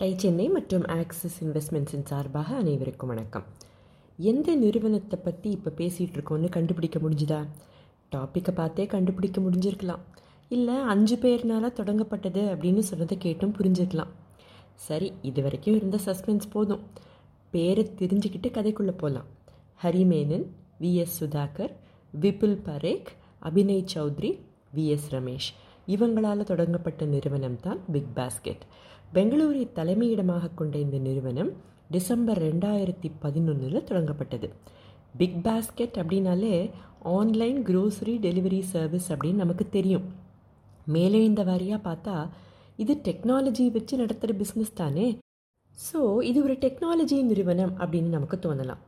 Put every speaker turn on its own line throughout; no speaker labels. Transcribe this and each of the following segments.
Tie Chennai மற்றும் axis இன்வெஸ்ட்மெண்ட்ஸின் சார்பாக அனைவருக்கும் வணக்கம். எந்த நிறுவனத்தை பற்றி இப்போ பேசிகிட்டு இருக்கோன்னு கண்டுபிடிக்க முடிஞ்சுதா? டாப்பிக்கை பார்த்தே கண்டுபிடிக்க முடிஞ்சிருக்கலாம். இல்லை அஞ்சு பேர்னால தொடங்கப்பட்டது அப்படின்னு சொன்னதை கேட்டும் புரிஞ்சிருக்கலாம். சரி இது வரைக்கும் இருந்த சஸ்பென்ஸ் போதும். பேரை தெரிஞ்சுக்கிட்டு கதைக்குள்ளே போகலாம் Hari Menon V S Sudhakar Vipul Parekh Abhinay Chaudhary V S Ramesh. இவங்களால் தொடங்கப்பட்ட நிறுவனம் தான் பிக் பாஸ்கெட் பெங்களூரை தலைமையிடமாக கொண்ட இந்த நிறுவனம் டிசம்பர் ரெண்டாயிரத்தி பதினொன்றில் தொடங்கப்பட்டது. பிக் பாஸ்கெட் அப்படின்னாலே ஆன்லைன் க்ரோசரி டெலிவரி சர்வீஸ் அப்படின்னு நமக்கு தெரியும். மேலே இந்த வாரியாக பார்த்தா இது டெக்னாலஜி வச்சு நடத்துகிற பிஸ்னஸ் தானே? ஸோ இது ஒரு டெக்னாலஜி நிறுவனம் அப்படின்னு நமக்கு தோணலாம்.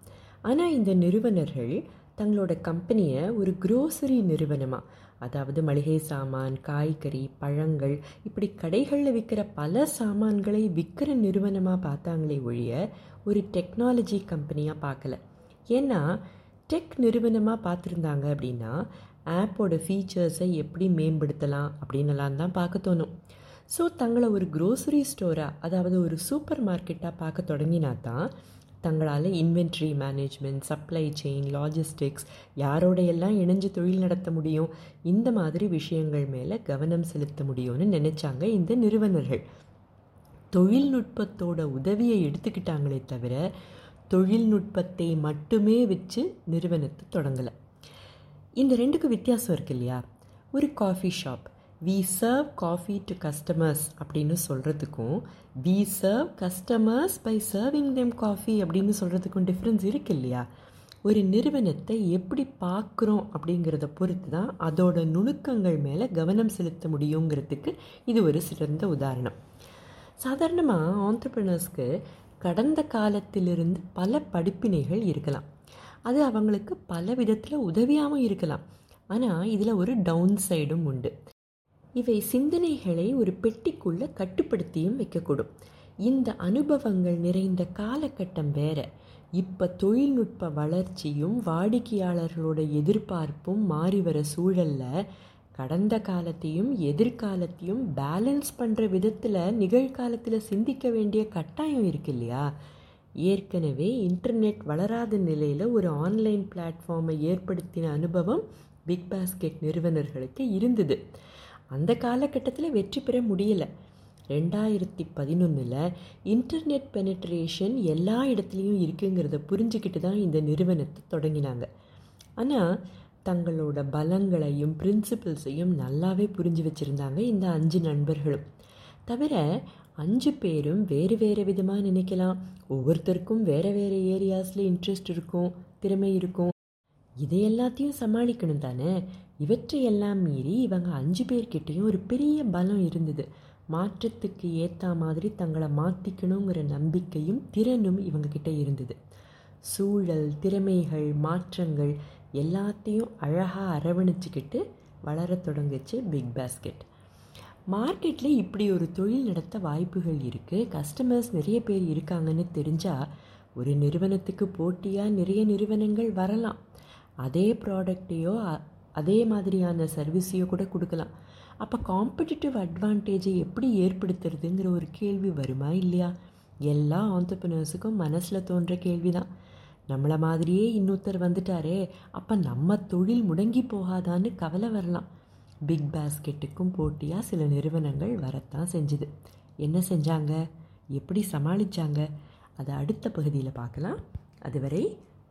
ஆனால் இந்த நிறுவனர்கள் தங்களோட கம்பெனியை ஒரு க்ரோசரி நிறுவனமாக அதாவது மளிகை சாமான் காய்கறி பழங்கள் இப்படி கடைகளில் விற்கிற பல சாமான்களை விற்கிற நிறுவனமாக பார்த்தாங்களே ஒழிய ஒரு டெக்னாலஜி கம்பெனியாக பார்க்கல. ஏன்னா டெக் நிறுவனமாக பார்த்துருந்தாங்க அப்படின்னா ஆப்போட ஃபீச்சர்ஸை எப்படி மேம்படுத்தலாம் அப்படின்னலாம் தான் பார்க்க தோணும். ஸோ தங்களை ஒரு க்ரோசரி ஸ்டோராக அதாவது ஒரு சூப்பர் மார்க்கெட்டாக பார்க்க தொடங்கினா தான் தங்களால் inventory management supply chain logistics யாரோடையெல்லாம் இணைஞ்சு தொழில் நடத்த முடியும்? இந்த மாதிரி விஷயங்கள் மேலே கவனம் செலுத்த முடியும்னு நினச்சாங்க இந்த நிறுவனர்கள். தொழில்நுட்பத்தோட உதவியை எடுத்துக்கிட்டாங்களே தவிர தொழில்நுட்பத்தை மட்டுமே வச்சு நிறுவனத்தை தொடங்கலை. இந்த ரெண்டுக்கு வித்தியாசம் இருக்கு இல்லையா? ஒரு coffee shop we serve coffee to customers அப்படின்னு சொல்கிறதுக்கும் we serve customers by serving them coffee அப்படின்னு சொல்கிறதுக்கும் டிஃப்ரென்ஸ் இருக்கு இல்லையா? ஒரு நிறுவனத்தை எப்படி பார்க்குறோம் அப்படிங்கிறத பொறுத்து தான் அதோட நுணுக்கங்கள் மேலே கவனம் செலுத்த முடியுங்கிறதுக்கு இது ஒரு சிறந்த உதாரணம். சாதாரணமாக ஆண்டர்பிரினர்ஸ்க்கு கடந்த காலத்திலிருந்து பல படிப்பினைகள் இருக்கலாம். அது அவங்களுக்கு பல விதத்தில் உதவியாகவும் இருக்கலாம். ஆனால் இதில் ஒரு டவுன் சைடும் உண்டு. இவை சிந்தனைகளை ஒரு பெட்டிக்குள்ளே கட்டுப்படுத்தியும் வைக்கக்கூடும். இந்த அனுபவங்கள் நிறைந்த காலகட்டம் வேற. இப்போ தொழில்நுட்ப வளர்ச்சியும் வாடிக்கையாளர்களோட எதிர்பார்ப்பும் மாறி வர சூழலில் கடந்த காலத்தையும் எதிர்காலத்தையும் பேலன்ஸ் பண்ணுற விதத்தில் நிகழ்காலத்தில் சிந்திக்க வேண்டிய கட்டாயம் இருக்கு இல்லையா? ஏற்கனவே இன்டர்நெட் வளராத நிலையில் ஒரு ஆன்லைன் பிளாட்ஃபார்மை ஏற்படுத்தின அனுபவம் பிக் பாஸ்கெட் நிறுவனர்களுக்கு இருந்தது. அந்த காலகட்டத்தில் வெற்றி பெற முடியலை. ரெண்டாயிரத்தி பதினொன்றில் இன்டர்நெட் பெனட்ரேஷன் எல்லா இடத்துலையும் இருக்குங்கிறத புரிஞ்சுக்கிட்டு தான் இந்த நிறுவனத்தை தொடங்கினாங்க. ஆனால் தங்களோட பலங்களையும் பிரின்சிபிள்ஸையும் நல்லாவே புரிஞ்சு வச்சுருந்தாங்க இந்த அஞ்சு நண்பர்களும். தவிர அஞ்சு பேரும் வேறு வேறு விதமாக நினைக்கலாம். ஒவ்வொருத்தருக்கும் வேறு வேறு ஏரியாஸில் இன்ட்ரெஸ்ட் இருக்கும் திறமை இருக்கும். இதை எல்லாத்தையும் சமாளிக்கணும் தானே? இவற்றையெல்லாம் மீறி இவங்க அஞ்சு பேர்கிட்டையும் ஒரு பெரிய பலம் இருந்தது. மாற்றத்துக்கு ஏற்ற மாதிரி தங்களை மாற்றிக்கணுங்கிற நம்பிக்கையும் திறனும் இவங்கக்கிட்ட இருந்தது. சூழல் திறமைகள் மாற்றங்கள் எல்லாத்தையும் அழகாக அரவணைச்சிக்கிட்டு வளர தொடங்குச்சு பிக் பாஸ்கெட் மார்க்கெட்டில் இப்படி ஒரு தொழில் நடத்த வாய்ப்புகள் இருக்குது கஸ்டமர்ஸ் நிறைய பேர் இருக்காங்கன்னு தெரிஞ்சால் ஒரு நிறுவனத்துக்கு போட்டியாக நிறைய நிறுவனங்கள் வரலாம். அதே ப்ராடக்டையோ அதே மாதிரியான சர்வீஸையோ கூட கொடுக்கலாம். அப்போ காம்படிட்டிவ் அட்வான்டேஜை எப்படி ஏற்படுத்துறதுங்கிற ஒரு கேள்வி வருமா இல்லையா? எல்லா ஆண்டர்பிரினர்ஸுக்கும் மனசில் தோன்ற கேள்வி தான் நம்மளை மாதிரியே இன்னொருத்தர் வந்துட்டாரே அப்போ நம்ம தொழில் முடங்கி போகாதான்னு கவலை வரலாம். பிக் பாஸ்கெட்டுக்கும் போட்டியாக சில நிறுவனங்கள் வரத்தான் செஞ்சுது. என்ன செஞ்சாங்க? எப்படி சமாளித்தாங்க அதை அடுத்த பகுதியில் பார்க்கலாம். அதுவரை